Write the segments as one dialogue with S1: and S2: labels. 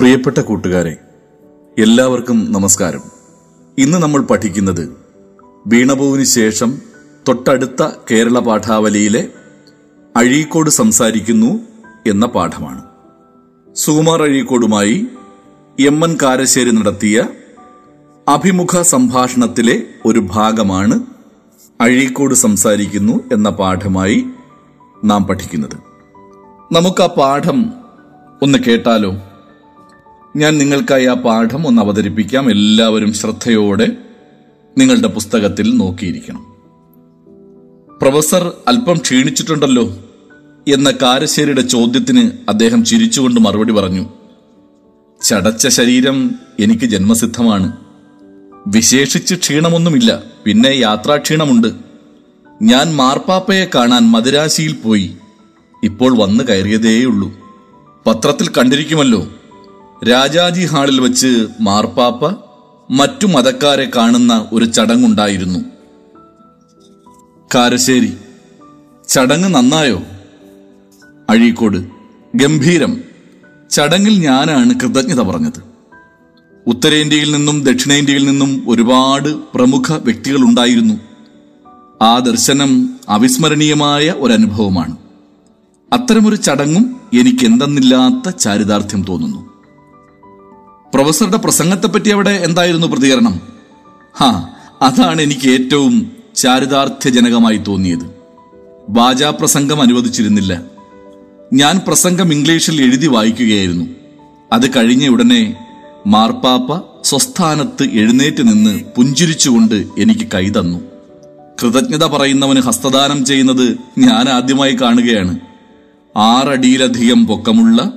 S1: പ്രിയപ്പെട്ട കൂട്ടുകാരെ എല്ലാവർക്കും നമസ്കാരം. ഇന്ന് നമ്മൾ പഠിക്കുന്നത് വീണപൂവിന് ശേഷം തൊട്ടടുത്ത കേരള പാഠാവലിയിലെ അഴീക്കോട് സംസാരിക്കുന്നു എന്ന പാഠമാണ്. സുകുമാർ അഴീക്കോടുമായി എം എൻ കാരശ്ശേരി നടത്തിയ അഭിമുഖ സംഭാഷണത്തിലെ ഒരു ഭാഗമാണ് അഴീക്കോട് സംസാരിക്കുന്നു എന്ന പാഠമായി നാം പഠിക്കുന്നത്. നമുക്ക് ആ പാഠം ഒന്ന് കേട്ടാലോ? ഞാൻ നിങ്ങൾക്കായി ആ പാഠം ഒന്ന് അവതരിപ്പിക്കാം. എല്ലാവരും ശ്രദ്ധയോടെ നിങ്ങളുടെ പുസ്തകത്തിൽ നോക്കിയിരിക്കണം. പ്രൊഫസർ അല്പം ക്ഷീണിച്ചിട്ടുണ്ടല്ലോ എന്ന കാരശ്ശേരിയുടെ ചോദ്യത്തിന് അദ്ദേഹം ചിരിച്ചുകൊണ്ട് മറുപടി പറഞ്ഞു ചടച്ച ശരീരം എനിക്ക് ജന്മസിദ്ധമാണ്. വിശേഷിച്ച് ക്ഷീണമൊന്നുമില്ല. പിന്നെ യാത്രാക്ഷീണമുണ്ട്. ഞാൻ മാർപ്പാപ്പയെ കാണാൻ മദുരാശിയിൽ പോയി. ഇപ്പോൾ വന്നു കയറിയതേയുള്ളൂ. പത്രത്തിൽ കണ്ടിരിക്കുമല്ലോ. രാജാജി ഹാളിൽ വെച്ച് മാർപ്പാപ്പ മറ്റു മതക്കാരെ കാണുന്ന ഒരു ചടങ്ങുണ്ടായിരുന്നു. കാരശ്ശേരി ചടങ്ങ് നന്നായോ? അഴീക്കോട് ഗംഭീരം. ചടങ്ങിൽ ഞാനാണ് കൃതജ്ഞത പറഞ്ഞത്. ഉത്തരേന്ത്യയിൽ നിന്നും ദക്ഷിണേന്ത്യയിൽ നിന്നും ഒരുപാട് പ്രമുഖ വ്യക്തികൾ ഉണ്ടായിരുന്നു. ആ ദർശനം അവിസ്മരണീയമായ ഒരനുഭവമാണ്. അത്തരമൊരു ചടങ്ങും എനിക്ക് എന്തെന്നില്ലാത്ത ചാരിതാർത്ഥ്യം തോന്നുന്നു. പ്രൊഫസറുടെ പ്രസംഗത്തെപ്പറ്റി അവിടെ എന്തായിരുന്നു പ്രതികരണം? ഹാ അതാണ് എനിക്ക് ഏറ്റവും ചാരിതാർത്ഥ്യജനകമായി തോന്നിയത്. വാചാപ്രസംഗം അനുവദിച്ചിരുന്നില്ല. ഞാൻ പ്രസംഗം ഇംഗ്ലീഷിൽ എഴുതി വായിക്കുകയായിരുന്നു. അത് കഴിഞ്ഞ ഉടനെ മാർപ്പാപ്പ സ്വസ്ഥാനത്ത് എഴുന്നേറ്റ് നിന്ന് പുഞ്ചിരിച്ചുകൊണ്ട് എനിക്ക് കൈ തന്നു. കൃതജ്ഞത പറയുന്നവന് ഹസ്തദാനം ചെയ്യുന്നത് ഞാൻ ആദ്യമായി കാണുകയാണ്. ആറടിയിലധികം പൊക്കമുള്ള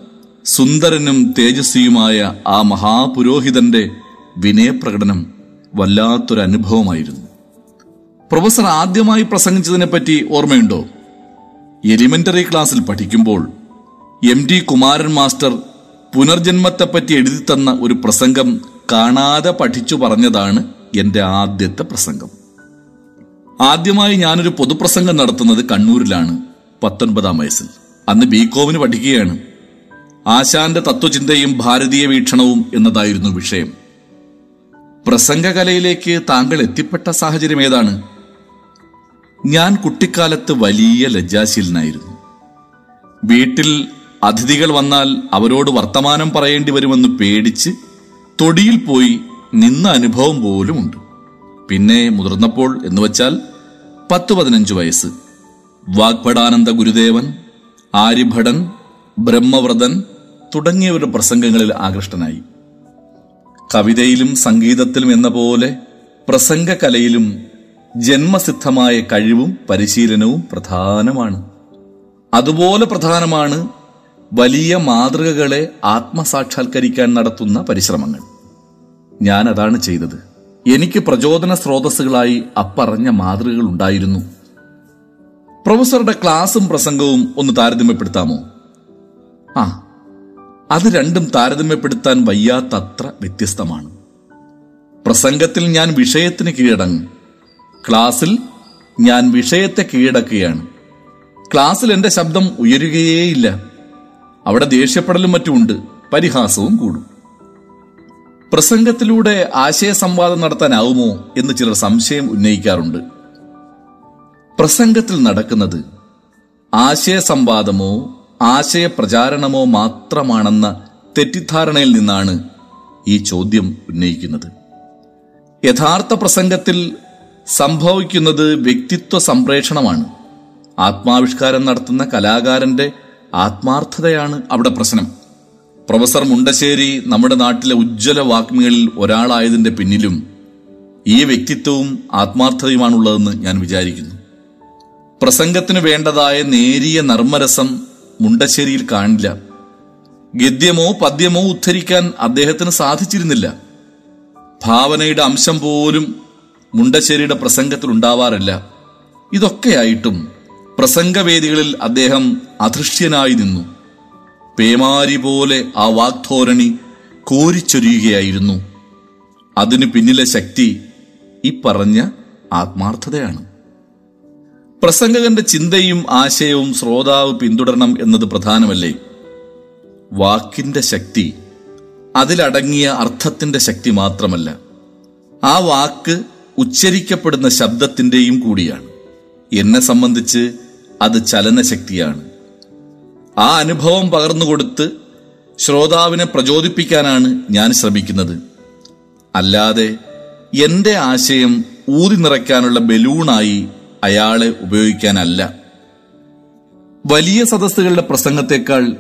S1: സുന്ദരനും തേജസ്വിയുമായ ആ മഹാപുരോഹിതന്റെ വിനയപ്രകടനം വല്ലാത്തൊരു അനുഭവമായിരുന്നു പ്രൊഫസർ ആദ്യമായി പ്രസംഗിച്ചതിനെ പറ്റി ഓർമ്മയുണ്ടോ? എലിമെന്ററി ക്ലാസ്സിൽ പഠിക്കുമ്പോൾ എം ടി കുമാരൻ മാസ്റ്റർ പുനർജന്മത്തെപ്പറ്റി എഴുതി തന്ന ഒരു പ്രസംഗം കാണാതെ പഠിച്ചു പറഞ്ഞതാണ് എന്റെ ആദ്യത്തെ പ്രസംഗം. ആദ്യമായി ഞാനൊരു പൊതുപ്രസംഗം നടത്തുന്നത് കണ്ണൂരിലാണ് പത്തൊൻപതാം വയസ്സിൽ. അന്ന് ബികോമിന് പഠിക്കുകയാണ്. ആശാന്റെ തത്വചിന്തയും ഭാരതീയ വീക്ഷണവും എന്നതായിരുന്നു വിഷയം. പ്രസംഗകലയിലേക്ക് താങ്കൾ എത്തിപ്പെട്ട സാഹചര്യം ഏതാണ്? ഞാൻ കുട്ടിക്കാലത്ത് വലിയ ലജ്ജാശീലനായിരുന്നു. വീട്ടിൽ അതിഥികൾ വന്നാൽ അവരോട് വർത്തമാനം പറയേണ്ടി വരുമെന്ന് പേടിച്ച് തൊടിയിൽ പോയി നിന്ന അനുഭവം പോലുമുണ്ട് പിന്നെ മുതിർന്നപ്പോൾ എന്ന് വച്ചാൽ പത്ത് പതിനഞ്ച് വയസ്സ്. വാഗ്ഭടാനന്ദ ഗുരുദേവൻ ആര്യഭടൻ ബ്രഹ്മവ്രതൻ തുടങ്ങിയവരുടെ പ്രസംഗങ്ങളിൽ ആകൃഷ്ടനായി. കവിതയിലും സംഗീതത്തിലും എന്ന പോലെ പ്രസംഗകലയിലും ജന്മസിദ്ധമായ കഴിവും പരിശീലനവും പ്രധാനമാണ്. അതുപോലെ പ്രധാനമാണ് വലിയ മാതൃകകളെ ആത്മസാക്ഷാത്കരിക്കാൻ നടത്തുന്ന പരിശ്രമങ്ങൾ. ഞാൻ അതാണ് ചെയ്തത്. എനിക്ക് പ്രചോദന സ്രോതസ്സുകളായി അപ്പറഞ്ഞ മാതൃകകൾ ഉണ്ടായിരുന്നു. പ്രൊഫസറുടെ ക്ലാസും പ്രസംഗവും ഒന്ന് താരതമ്യപ്പെടുത്താമോ? ആ അത് രണ്ടും താരതമ്യപ്പെടുത്താൻ വയ്യാത്തത്ര വ്യത്യസ്തമാണ്. പ്രസംഗത്തിൽ ഞാൻ വിഷയത്തിന് കീഴടങ്ങും. ക്ലാസ്സിൽ ഞാൻ വിഷയത്തെ കീഴടക്കുകയാണ്. ക്ലാസ്സിൽ എന്റെ ശബ്ദം ഉയരുകയേയില്ല. അവിടെ ദേഷ്യപ്പെടലും മറ്റുമുണ്ട് പരിഹാസവും കൂടും. പ്രസംഗത്തിലൂടെ ആശയസംവാദം നടത്താനാവുമോ എന്ന് ചിലർ സംശയം ഉന്നയിക്കാറുണ്ട്. പ്രസംഗത്തിൽ നടക്കുന്നത് ആശയസംവാദമോ ആശയപ്രചാരണമോ മാത്രമാണെന്ന തെറ്റിദ്ധാരണയിൽ നിന്നാണ് ഈ ചോദ്യം ഉന്നയിക്കുന്നത്. യഥാർത്ഥ പ്രസംഗത്തിൽ സംഭവിക്കുന്നത് വ്യക്തിത്വ സംപ്രേഷണമാണ്. ആത്മാവിഷ്കാരം നടത്തുന്ന കലാകാരന്റെ ആത്മാർത്ഥതയാണ് അവിടെ പ്രശ്നം. പ്രൊഫസർ മുണ്ടശ്ശേരി നമ്മുടെ നാട്ടിലെ ഉജ്ജ്വല വാഗ്മികളിൽ ഒരാളായതിന്റെ പിന്നിലും ഈ വ്യക്തിത്വവും ആത്മാർത്ഥതയുമാണുള്ളതെന്ന് ഞാൻ വിചാരിക്കുന്നു. പ്രസംഗത്തിന് വേണ്ടതായ നേരിയ നർമ്മരസം മുണ്ടശ്ശേരിയിൽ കാണില്ല. ഗദ്യമോ പദ്യമോ ഉദ്ധരിക്കാൻ അദ്ദേഹത്തിന് സാധിച്ചിരുന്നില്ല. ഭാവനയുടെ അംശം പോലും മുണ്ടശ്ശേരിയുടെ പ്രസംഗത്തിൽ ഉണ്ടാവാറില്ല. ഇതൊക്കെയായിട്ടും പ്രസംഗവേദികളിൽ അദ്ദേഹം അധൃഷ്യനായി നിന്നു. പേമാരി പോലെ ആ വാഗ്ധോരണി കോരിച്ചൊരിയുകയായിരുന്നു. അതിനു പിന്നിലെ ശക്തി ഈ പറഞ്ഞ ആത്മാർത്ഥതയാണ്. പ്രസംഗകന്റെ ചിന്തയും ആശയവും ശ്രോതാവ് പിന്തുടരണം എന്നത് പ്രധാനമല്ലേ? വാക്കിന്റെ ശക്തി അതിലടങ്ങിയ അർത്ഥത്തിന്റെ ശക്തി മാത്രമല്ല. ആ വാക്ക് ഉച്ചരിക്കപ്പെടുന്ന ശബ്ദത്തിന്റെയും കൂടിയാണ്. എന്നെ സംബന്ധിച്ച് അത് ചലനശക്തിയാണ്. ആ അനുഭവം പകർന്നുകൊടുത്ത് ശ്രോതാവിനെ പ്രചോദിപ്പിക്കാനാണ് ഞാൻ ശ്രമിക്കുന്നത്. അല്ലാതെ എന്റെ ആശയം ഊതി നിറയ്ക്കാനുള്ള ബലൂണായി അയാളെ ഉപയോഗിക്കാനല്ല. വലിയ സദസ്സുകളുടെ പ്രസംഗത്തെക്കാൾ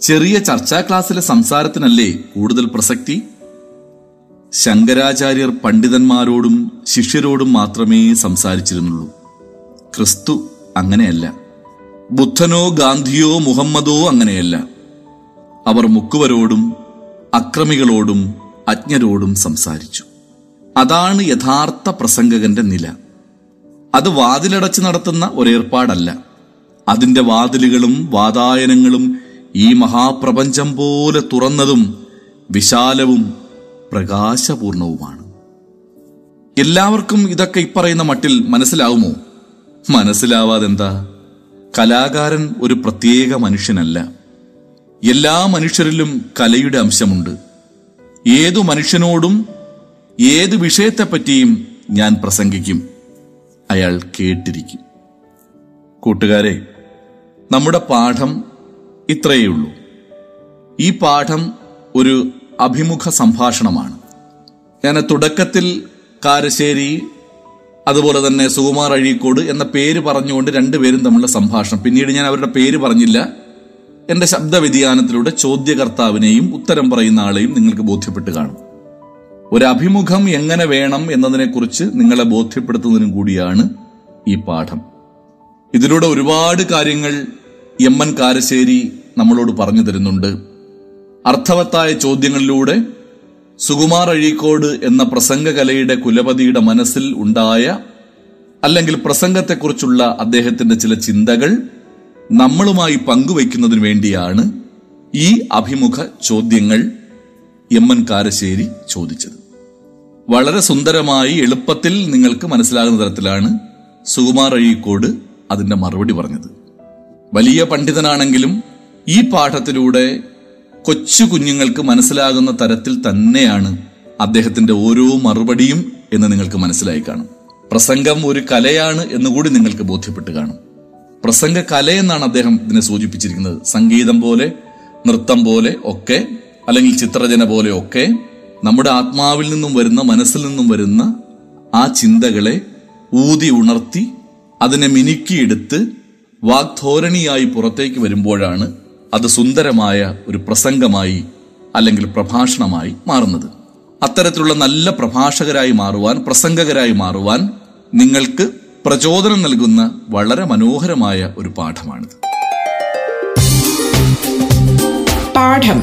S1: ചെറിയ ചർച്ചാ ക്ലാസ്സിലെ സംസാരത്തിനല്ലേ കൂടുതൽ പ്രസക്തി? ശങ്കരാചാര്യർ പണ്ഡിതന്മാരോടും ശിഷ്യരോടും മാത്രമേ സംസാരിച്ചിരുന്നുള്ളൂ. ക്രിസ്തു അങ്ങനെയല്ല. ബുദ്ധനോ ഗാന്ധിയോ മുഹമ്മദോ അങ്ങനെയല്ല. അവർ മുക്കുവരോടും അക്രമികളോടും അജ്ഞരോടും സംസാരിച്ചു. അതാണ് യഥാർത്ഥ പ്രസംഗകന്റെ നില. അത് വാതിലടച്ച് നടത്തുന്ന ഒരേർപ്പാടല്ല. അതിന്റെ വാതിലുകളും വാതായനങ്ങളും ഈ മഹാപ്രപഞ്ചം പോലെ തുറന്നതും വിശാലവും പ്രകാശപൂർണവുമാണ്. എല്ലാവർക്കും ഇതൊക്കെ ഇപ്പറയുന്ന മട്ടിൽ മനസ്സിലാവുമോ? മനസ്സിലാവാതെന്താ? കലാകാരൻ ഒരു പ്രത്യേക മനുഷ്യനല്ല. എല്ലാ മനുഷ്യരിലും കലയുടെ അംശമുണ്ട്. ഏതു മനുഷ്യനോടും ഏത് വിഷയത്തെപ്പറ്റിയും ഞാൻ പ്രസംഗിക്കും. അയാൾ കേട്ടിരിക്കും. കൂട്ടുകാരെ നമ്മുടെ പാഠം ഇത്രയേ ഉള്ളൂ ഈ പാഠം ഒരു അഭിമുഖ സംഭാഷണമാണ്. ഞാൻ തുടക്കത്തിൽ കാരശ്ശേരി അതുപോലെ തന്നെ സുകുമാർ അഴീക്കോട് എന്ന പേര് പറഞ്ഞുകൊണ്ട് രണ്ടുപേരും തമ്മിലുള്ള സംഭാഷണം. പിന്നീട് ഞാൻ അവരുടെ പേര് പറഞ്ഞില്ല. എന്റെ ശബ്ദ വ്യതിയാനത്തിലൂടെ ചോദ്യകർത്താവിനെയും ഉത്തരം പറയുന്ന ആളെയും നിങ്ങൾക്ക് ബോധ്യപ്പെട്ട് കാണും. ഒരു അഭിമുഖം എങ്ങനെ വേണം എന്നതിനെക്കുറിച്ച് നിങ്ങളെ ബോധ്യപ്പെടുത്തുന്നതിനും കൂടിയാണ് ഈ പാഠം. ഇതിലൂടെ ഒരുപാട് കാര്യങ്ങൾ എം എൻ കാരശ്ശേരി നമ്മളോട് പറഞ്ഞു തരുന്നുണ്ട്. അർത്ഥവത്തായ ചോദ്യങ്ങളിലൂടെ സുകുമാർ അഴീക്കോട് എന്ന പ്രസംഗകലയുടെ കുലപതിയുടെ മനസ്സിൽ ഉണ്ടായ അല്ലെങ്കിൽ പ്രസംഗത്തെക്കുറിച്ചുള്ള അദ്ദേഹത്തിന്റെ ചില ചിന്തകൾ നമ്മളുമായി പങ്കുവയ്ക്കുന്നതിന് വേണ്ടിയാണ് ഈ അഭിമുഖ ചോദ്യങ്ങൾ എം എൻ കാരശ്ശേരി ചോദിച്ചത്. വളരെ സുന്ദരമായി എളുപ്പത്തിൽ നിങ്ങൾക്ക് മനസ്സിലാകുന്ന തരത്തിലാണ് സുകുമാർ അഴീക്കോട് അതിന്റെ മറുപടി പറഞ്ഞത്. വലിയ പണ്ഡിതനാണെങ്കിലും ഈ പാഠത്തിലൂടെ കൊച്ചു കുഞ്ഞുങ്ങൾക്ക് മനസ്സിലാകുന്ന തരത്തിൽ തന്നെയാണ് അദ്ദേഹത്തിന്റെ ഓരോ മറുപടിയും എന്ന് നിങ്ങൾക്ക് മനസ്സിലായി കാണും. പ്രസംഗം ഒരു കലയാണ് എന്നുകൂടി നിങ്ങൾക്ക് ബോധ്യപ്പെട്ട് കാണും. പ്രസംഗ കലയെന്നാണ് അദ്ദേഹം ഇതിനെ സൂചിപ്പിച്ചിരിക്കുന്നത്. സംഗീതം പോലെ നൃത്തം പോലെ ഒക്കെ അല്ലെങ്കിൽ ചിത്രരചന പോലെ ഒക്കെ നമ്മുടെ ആത്മാവിൽ നിന്നും വരുന്ന മനസ്സിൽ നിന്നും വരുന്ന ആ ചിന്തകളെ ഊതി ഉണർത്തി അതിനെ മിനുക്കിയെടുത്ത് വാഗ്ധോരണിയായി പുറത്തേക്ക് വരുമ്പോഴാണ് അത് സുന്ദരമായ ഒരു പ്രസംഗമായി അല്ലെങ്കിൽ പ്രഭാഷണമായി മാറുന്നത്. അത്തരത്തിലുള്ള നല്ല പ്രഭാഷകരായി മാറുവാൻ പ്രസംഗകരായി മാറുവാൻ നിങ്ങൾക്ക് പ്രചോദനം നൽകുന്ന വളരെ മനോഹരമായ ഒരു പാഠമാണിത്.
S2: പാഠം.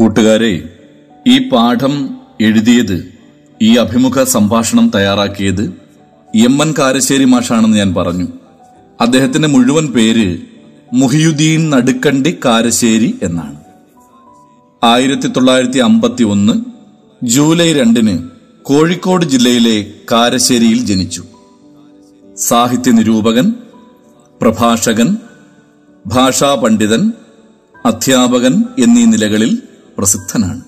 S1: കൂട്ടുകാരെ ഈ പാഠം എഴുതിയത് ഈ അഭിമുഖ സംഭാഷണം തയ്യാറാക്കിയത് എം എൻ കാരശ്ശേരി മാഷാണെന്ന് ഞാൻ പറഞ്ഞു. അദ്ദേഹത്തിന്റെ മുഴുവൻ പേര് മുഹിയുദ്ദീൻ നടുക്കണ്ടി കാരശ്ശേരി എന്നാണ്. ആയിരത്തി തൊള്ളായിരത്തി അമ്പത്തി ഒന്ന് ജൂലൈ രണ്ടിന് കോഴിക്കോട് ജില്ലയിലെ കാരശ്ശേരിയിൽ ജനിച്ചു. സാഹിത്യ നിരൂപകൻ പ്രഭാഷകൻ ഭാഷാ പണ്ഡിതൻ അധ്യാപകൻ എന്നീ നിലകളിൽ പ്രസിദ്ധനാണ്.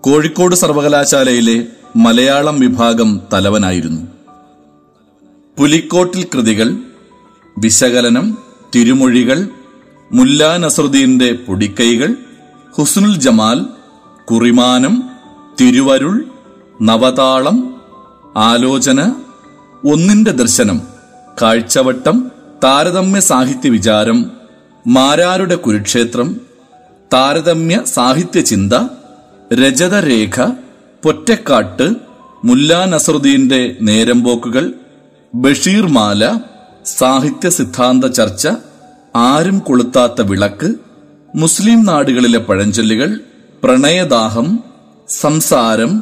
S1: കോഴിക്കോട് സർവകലാശാലയിലെ മലയാളം വിഭാഗം തലവനായിരുന്നു. പുലിക്കോട്ടിൽ കൃതികൾ വിശകലനം തിരുമൊഴികൾ മുല്ലാ നസറുദ്ദീന്റെ പൊടിക്കൈകൾ ഹുസ്നുൽ ജമാൽ കുറിമാനം തിരുവരുൾ നവതാളം ആലോചന ഒന്നിന്റെ ദർശനം കാഴ്ചവട്ടം താരതമ്യ സാഹിത്യ വിചാരം മാരാരുടെ കുരുക്ഷേത്രം താരതമ്യ സാഹിത്യചിന്ത രജതരേഖ പൊറ്റക്കാട്ട് മുല്ലാ നസറുദ്ദീന്റെ നേരമ്പോക്കുകൾ ബഷീർ മാല സാഹിത്യ സിദ്ധാന്ത ചർച്ച ആരും കൊളുത്താത്ത വിളക്ക് മുസ്ലിം നാടുകളിലെ പഴഞ്ചൊല്ലുകൾ പ്രണയദാഹം സംസാരം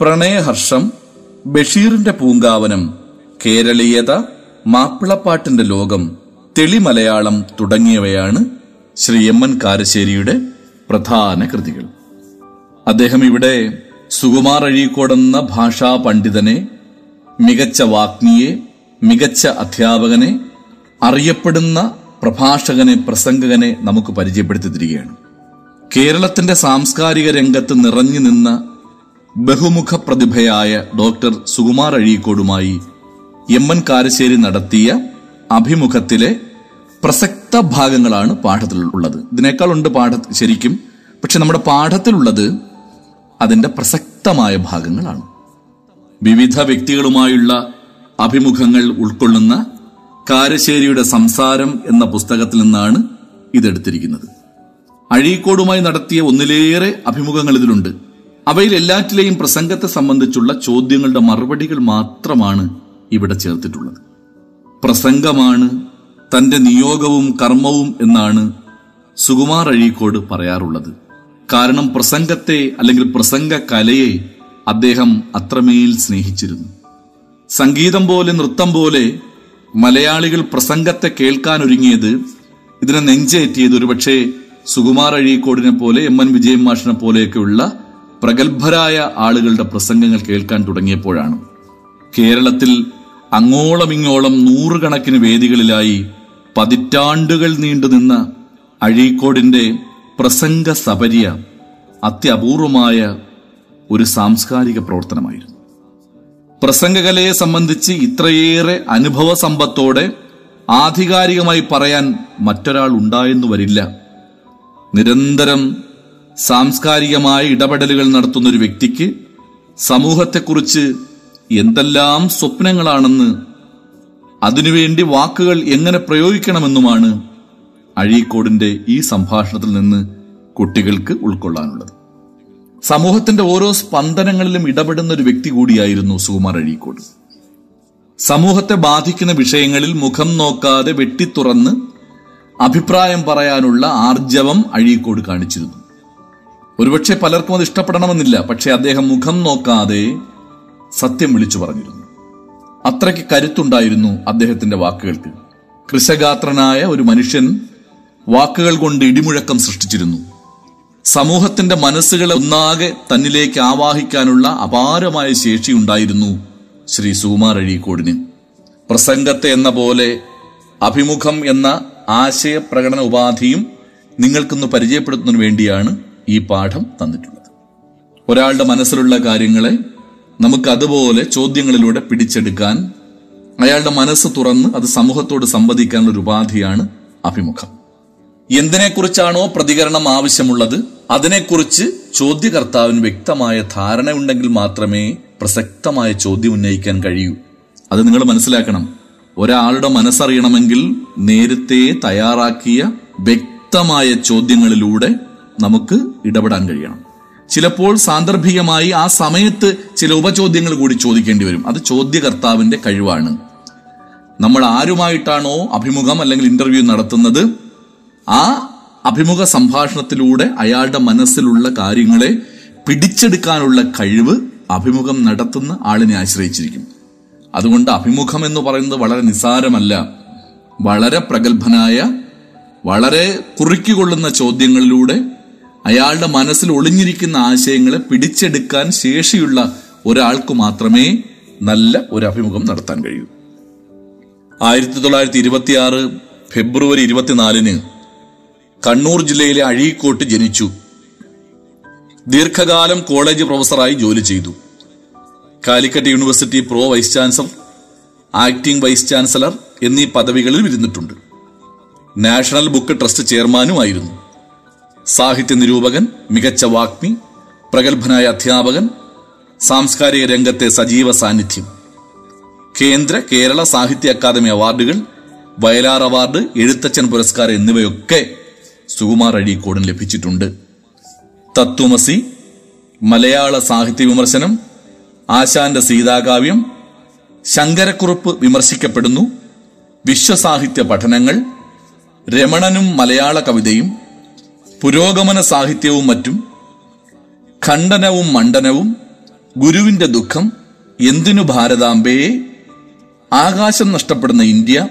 S1: പ്രണയഹർഷം ബഷീറിന്റെ പൂങ്കാവനം കേരളീയത മാപ്പിളപ്പാട്ടിന്റെ ലോകം തെളിമലയാളം തുടങ്ങിയവയാണ് ശ്രീ എം എൻ കാരശ്ശേരിയുടെ പ്രധാന കൃതികൾ. അദ്ദേഹം ഇവിടെ സുകുമാർ അഴീക്കോടെന്ന ഭാഷാ പണ്ഡിതനെ മികച്ച വാഗ്മിയെ മികച്ച അധ്യാപകനെ അറിയപ്പെടുന്ന പ്രഭാഷകനെ പ്രസംഗകനെ നമുക്ക് പരിചയപ്പെടുത്തി തരികയാണ്. കേരളത്തിന്റെ സാംസ്കാരിക രംഗത്ത് നിറഞ്ഞു നിന്ന ബഹുമുഖ പ്രതിഭയായ ഡോക്ടർ സുകുമാർ അഴീക്കോടുമായി എം എൻ കാരശ്ശേരി നടത്തിയ അഭിമുഖത്തിലെ പ്രസക്ത ഭാഗങ്ങളാണ് പാഠത്തിൽ ഉള്ളത്. ഇതിനേക്കാളുണ്ട് പാഠ ശരിക്കും. പക്ഷെ നമ്മുടെ പാഠത്തിലുള്ളത് അതിന്റെ പ്രസക്തമായ ഭാഗങ്ങളാണ്. വിവിധ വ്യക്തികളുമായുള്ള അഭിമുഖങ്ങൾ ഉൾക്കൊള്ളുന്ന കാരശ്ശേരിയുടെ സംസാരം എന്ന പുസ്തകത്തിൽ നിന്നാണ് ഇതെടുത്തിരിക്കുന്നത്. അഴീക്കോടുമായി നടത്തിയ ഒന്നിലേറെ അഭിമുഖങ്ങൾ ഇതിലുണ്ട്. അവയിൽ എല്ലാറ്റിലെയും പ്രസംഗത്തെ സംബന്ധിച്ചുള്ള ചോദ്യങ്ങളുടെ മറുപടികൾ മാത്രമാണ് ഇവിടെ ചേർത്തിട്ടുള്ളത്. പ്രസംഗമാണ് തന്റെ നിയോഗവും കർമ്മവും എന്നാണ് സുകുമാർ അഴീക്കോട് പറയാറുള്ളത്. കാരണം പ്രസംഗത്തെ അല്ലെങ്കിൽ പ്രസംഗ കലയെ അദ്ദേഹം അത്രമേൽ സ്നേഹിച്ചിരുന്നു. സംഗീതം പോലെ നൃത്തം പോലെ മലയാളികൾ പ്രസംഗത്തെ കേൾക്കാൻ ഒരുങ്ങിയത് ഇതിനെ നെഞ്ചേറ്റിയത് ഒരുപക്ഷെ സുകുമാർ അഴീക്കോടിനെ പോലെ എം എൻ വിജയൻ മാഷിനെ പോലെയൊക്കെയുള്ള പ്രഗത്ഭരായ ആളുകളുടെ പ്രസംഗങ്ങൾ കേൾക്കാൻ തുടങ്ങിയപ്പോഴാണ്. കേരളത്തിൽ അങ്ങോളം ഇങ്ങോളം നൂറുകണക്കിന് വേദികളിലായി പതിറ്റാണ്ടുകൾ നീണ്ടുനിന്ന അഴീക്കോടിന്റെ പ്രസംഗ സപര്യ അത്യപൂർവമായ ഒരു സാംസ്കാരിക പ്രവർത്തനമായിരുന്നു. പ്രസംഗകലയെ സംബന്ധിച്ച് ഇത്രയേറെ അനുഭവ സമ്പത്തോടെ ആധികാരികമായി പറയാൻ മറ്റൊരാൾ ഉണ്ടായെന്നു വരില്ല. നിരന്തരം സാംസ്കാരികമായ ഇടപെടലുകൾ നടത്തുന്ന ഒരു വ്യക്തിക്ക് സമൂഹത്തെക്കുറിച്ച് എന്തെല്ലാം സ്വപ്നങ്ങളാണെന്ന് അതിനുവേണ്ടി വാക്കുകൾ എങ്ങനെ പ്രയോഗിക്കണമെന്നുമാണ് അഴീക്കോടിന്റെ ഈ സംഭാഷണത്തിൽ നിന്ന് കുട്ടികൾക്ക് ഉൾക്കൊള്ളാനുള്ളത്. സമൂഹത്തിന്റെ ഓരോ സ്പന്ദനങ്ങളിലും ഇടപെടുന്ന ഒരു വ്യക്തി കൂടിയായിരുന്നു സുകുമാർ അഴീക്കോട്. സമൂഹത്തെ ബാധിക്കുന്ന വിഷയങ്ങളിൽ മുഖം നോക്കാതെ വെട്ടിത്തുറന്ന് അഭിപ്രായം പറയാനുള്ള ആർജവം അഴീക്കോട് കാണിച്ചിരുന്നു. ഒരുപക്ഷെ പലർക്കും അത് ഇഷ്ടപ്പെടണമെന്നില്ല പക്ഷെ അദ്ദേഹം മുഖം നോക്കാതെ സത്യം വിളിച്ചു പറഞ്ഞിരുന്നു. അത്രയ്ക്ക് കരുത്തുണ്ടായിരുന്നു അദ്ദേഹത്തിന്റെ വാക്കുകൾക്ക്. കൃശഗാത്രനായ ഒരു മനുഷ്യൻ വാക്കുകൾ കൊണ്ട് ഇടിമുഴക്കം സൃഷ്ടിച്ചിരുന്നു. സമൂഹത്തിന്റെ മനസ്സുകളെ ഒന്നാകെ തന്നിലേക്ക് ആവാഹിക്കാനുള്ള അപാരമായ ശേഷി ഉണ്ടായിരുന്നു ശ്രീ സുകുമാർ അഴീക്കോടിന്. പ്രസംഗത്തെ എന്ന പോലെ അഭിമുഖം എന്ന ആശയപ്രകടന ഉപാധിയും നിങ്ങൾക്കൊന്ന് പരിചയപ്പെടുത്തുന്നതിന് വേണ്ടിയാണ് ഈ പാഠം തന്നിട്ടുള്ളത്. ഒരാളുടെ മനസ്സിലുള്ള കാര്യങ്ങളെ നമുക്ക് അതുപോലെ ചോദ്യങ്ങളിലൂടെ പിടിച്ചെടുക്കാൻ അയാളുടെ മനസ്സ് തുറന്ന് അത് സമൂഹത്തോട് സംവദിക്കാനുള്ള ഒരു ഉപാധിയാണ് അഭിമുഖം. എന്തിനെക്കുറിച്ചാണോ പ്രതികരണം ആവശ്യമുള്ളത് അതിനെക്കുറിച്ച് ചോദ്യകർത്താവിന് വ്യക്തമായ ധാരണ ഉണ്ടെങ്കിൽ മാത്രമേ പ്രസക്തമായ ചോദ്യം ഉന്നയിക്കാൻ കഴിയൂ. അത് നിങ്ങൾ മനസ്സിലാക്കണം. ഒരാളുടെ മനസ്സറിയണമെങ്കിൽ നേരത്തെ തയ്യാറാക്കിയ വ്യക്തമായ ചോദ്യങ്ങളിലൂടെ നമുക്ക് ഇടപെടാൻ കഴിയണം. ചിലപ്പോൾ സാന്ദർഭികമായി ആ സമയത്ത് ചില ഉപചോദ്യങ്ങൾ കൂടി ചോദിക്കേണ്ടി വരും. അത് ചോദ്യകർത്താവിന്റെ കഴിവാണ്. നമ്മൾ ആരുമായിട്ടാണോ അഭിമുഖം അല്ലെങ്കിൽ ഇന്റർവ്യൂ നടത്തുന്നത് ആ അഭിമുഖ സംഭാഷണത്തിലൂടെ അയാളുടെ മനസ്സിലുള്ള കാര്യങ്ങളെ പിടിച്ചെടുക്കാനുള്ള കഴിവ് അഭിമുഖം നടത്തുന്ന ആളിനെ ആശ്രയിച്ചിരിക്കും. അതുകൊണ്ട് അഭിമുഖം എന്ന് പറയുന്നത് വളരെ നിസാരമല്ല വളരെ പ്രഗത്ഭനായ വളരെ കുറുക്കിക്കൊള്ളുന്ന ചോദ്യങ്ങളിലൂടെ അയാളുടെ മനസ്സിൽ ഒളിഞ്ഞിരിക്കുന്ന ആശയങ്ങളെ പിടിച്ചെടുക്കാൻ ശേഷിയുള്ള ഒരാൾക്ക് മാത്രമേ നല്ല ഒരു അഭിമുഖം നടത്താൻ കഴിയൂ. ആയിരത്തി തൊള്ളായിരത്തി ഇരുപത്തിയാറ് ഫെബ്രുവരി ഇരുപത്തിനാലിന് കണ്ണൂർ ജില്ലയിലെ അഴീക്കോട്ട് ജനിച്ചു. ദീർഘകാലം കോളേജ് പ്രൊഫസറായി ജോലി ചെയ്തു. Calicut university pro vice chancellor acting vice chancellor എന്നീ പദവികളിൽ ഇരുന്നിട്ടുണ്ട്. നാഷണൽ ബുക്ക് ട്രസ്റ്റ് ചെയർമാനുമായിരുന്നു സാഹിത്യ നിരൂപകൻ മികച്ച വാഗ്മി പ്രഗത്ഭനായ അധ്യാപകൻ സാംസ്കാരിക രംഗത്തെ സജീവ സാന്നിധ്യം. കേന്ദ്ര കേരള സാഹിത്യ അക്കാദമി അവാർഡുകൾ വയലാർ അവാർഡ് എഴുത്തച്ഛൻ പുരസ്കാരം എന്നിവയൊക്കെ സുകുമാർ അഴീക്കോടിന് ലഭിച്ചിട്ടുണ്ട്. തത്വമസി മലയാള സാഹിത്യ വിമർശനം ആശാന്റെ സീതാകാവ്യം ശങ്കരക്കുറുപ്പ് വിമർശിക്കപ്പെടുന്നു വിശ്വസാഹിത്യ പഠനങ്ങൾ രമണനും മലയാള കവിതയും പുരോഗമന സാഹിത്യവും മറ്റും ഖണ്ഡനവും മണ്ഡനവും ഗുരുവിന്റെ ദുഃഖം എന്തിനു ഭാരതാംബയെ ആകാശം നഷ്ടപ്പെടുന്ന ഇന്ത്യ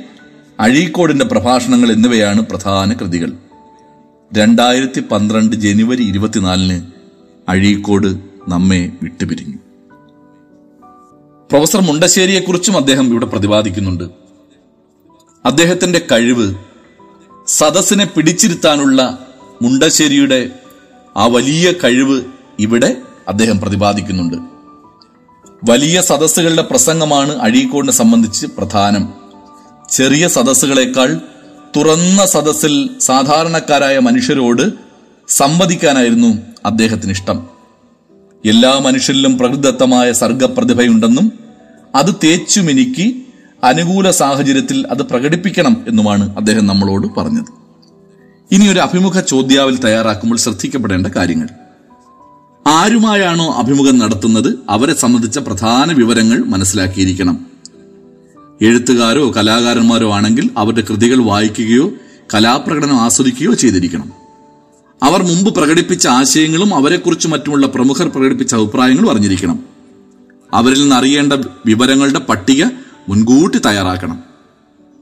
S1: അഴീക്കോടിന്റെ പ്രഭാഷണങ്ങൾ എന്നിവയാണ് പ്രധാന കൃതികൾ. രണ്ടായിരത്തി പന്ത്രണ്ട് ജനുവരി ഇരുപത്തിനാലിന് അഴീക്കോട് നമ്മെ വിട്ടുപിരിഞ്ഞു. പ്രൊഫസർ മുണ്ടശ്ശേരിയെക്കുറിച്ചും അദ്ദേഹം ഇവിടെ പ്രതിപാദിക്കുന്നുണ്ട്. അദ്ദേഹത്തിന്റെ കഴിവ് സദസ്സിനെ പിടിച്ചിരുത്താനുള്ള മുണ്ടശ്ശേരിയുടെ ആ വലിയ കഴിവ് ഇവിടെ അദ്ദേഹം പ്രതിപാദിക്കുന്നുണ്ട്. വലിയ സദസ്സുകളുടെ പ്രസംഗമാണ് അഴീക്കോടിനെ സംബന്ധിച്ച് പ്രധാനം. ചെറിയ സദസ്സുകളെക്കാൾ തുറന്ന സദസ്സിൽ സാധാരണക്കാരായ മനുഷ്യരോട് സംവദിക്കാനായിരുന്നു അദ്ദേഹത്തിന് ഇഷ്ടം. എല്ലാ മനുഷ്യരിലും പ്രകൃതിദത്തമായ സർഗപ്രതിഭയുണ്ടെന്നും അത് തേച്ചുമിനിക്ക് അനുകൂല സാഹചര്യത്തിൽ അത് പ്രകടിപ്പിക്കണം എന്നുമാണ് അദ്ദേഹം നമ്മളോട് പറഞ്ഞത്. ഇനി ഒരു അഭിമുഖ ചോദ്യാവലി തയ്യാറാക്കുമ്പോൾ ശ്രദ്ധിക്കപ്പെടേണ്ട കാര്യങ്ങൾ. ആരുമായാണോ അഭിമുഖം നടത്തുന്നത് അവരെ സംബന്ധിച്ച പ്രധാന വിവരങ്ങൾ മനസ്സിലാക്കിയിരിക്കണം. എഴുത്തുകാരോ കലാകാരന്മാരോ ആണെങ്കിൽ അവരുടെ കൃതികൾ വായിക്കുകയോ കലാപ്രകടനം ആസ്വദിക്കുകയോ ചെയ്തിരിക്കണം. അവർ മുമ്പ് പ്രകടിപ്പിച്ച ആശയങ്ങളും അവരെക്കുറിച്ച് മറ്റുമുള്ള പ്രമുഖർ പ്രകടിപ്പിച്ച അഭിപ്രായങ്ങളും അറിഞ്ഞിരിക്കണം. അവരിൽ നിന്ന് അറിയേണ്ട വിവരങ്ങളുടെ പട്ടിക മുൻകൂട്ടി തയ്യാറാക്കണം.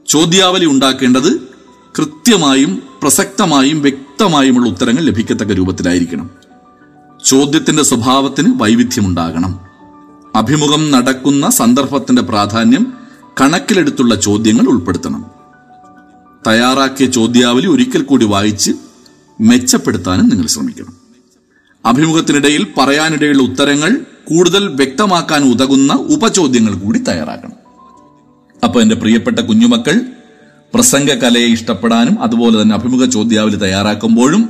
S1: ചോദ്യാവലി ഉണ്ടാക്കേണ്ടത് കൃത്യമായും പ്രസക്തമായും വ്യക്തമായുമുള്ള ഉത്തരങ്ങൾ ലഭിക്കത്തക്ക രൂപത്തിലായിരിക്കണം. ചോദ്യത്തിന്റെ സ്വഭാവത്തിന് വൈവിധ്യമുണ്ടാകണം. അഭിമുഖം നടക്കുന്ന സന്ദർഭത്തിന്റെ പ്രാധാന്യം കണക്കിലെടുത്തുള്ള ചോദ്യങ്ങൾ ഉൾപ്പെടുത്തണം. തയ്യാറാക്കിയ ചോദ്യാവലി ഒരിക്കൽ കൂടി വായിച്ച് മെച്ചപ്പെടുത്താനും നിങ്ങൾ ശ്രമിക്കണം. അഭിമുഖത്തിനിടയിൽ പറയാനിടയുള്ള ഉത്തരങ്ങൾ കൂടുതൽ വ്യക്തമാക്കാൻ ഉതകുന്ന ഉപചോദ്യങ്ങൾ കൂടി തയ്യാറാക്കണം. അപ്പൊ എന്റെ പ്രിയപ്പെട്ട കുഞ്ഞുമക്കൾ പ്രസംഗ കലയെ ഇഷ്ടപ്പെടാനും അതുപോലെ തന്നെ അഭിമുഖ ചോദ്യാവലി തയ്യാറാക്കുമ്പോഴും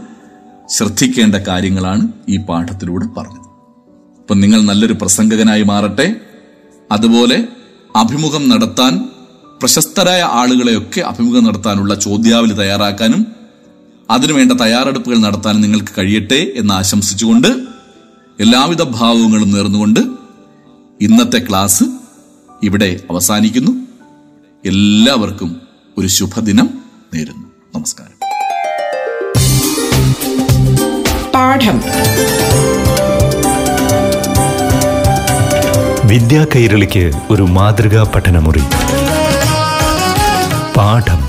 S1: ശ്രദ്ധിക്കേണ്ട കാര്യങ്ങളാണ് ഈ പാഠത്തിലൂടെ പറഞ്ഞത്. അപ്പൊ നിങ്ങൾ നല്ലൊരു പ്രസംഗകനായി മാറട്ടെ. അതുപോലെ അഭിമുഖം നടത്താൻ പ്രശസ്തരായ ആളുകളെയൊക്കെ അഭിമുഖം നടത്താനുള്ള ചോദ്യാവലി തയ്യാറാക്കാനും അതിനുവേണ്ട തയ്യാറെടുപ്പുകൾ നടത്താനും നിങ്ങൾക്ക് കഴിയട്ടെ എന്ന് ആശംസിച്ചുകൊണ്ട് എല്ലാവിധ ഭാവങ്ങളും നേർന്നുകൊണ്ട് ഇന്നത്തെ ക്ലാസ് ഇവിടെ അവസാനിക്കുന്നു. എല്ലാവർക്കും ഒരു ശുഭദിനം നേരുന്നു. നമസ്കാരം.
S2: പാഠം.
S3: വിദ്യാ കൈരളിക്ക് ഒരു മാതൃകാ പഠനമുറി. പാഠം.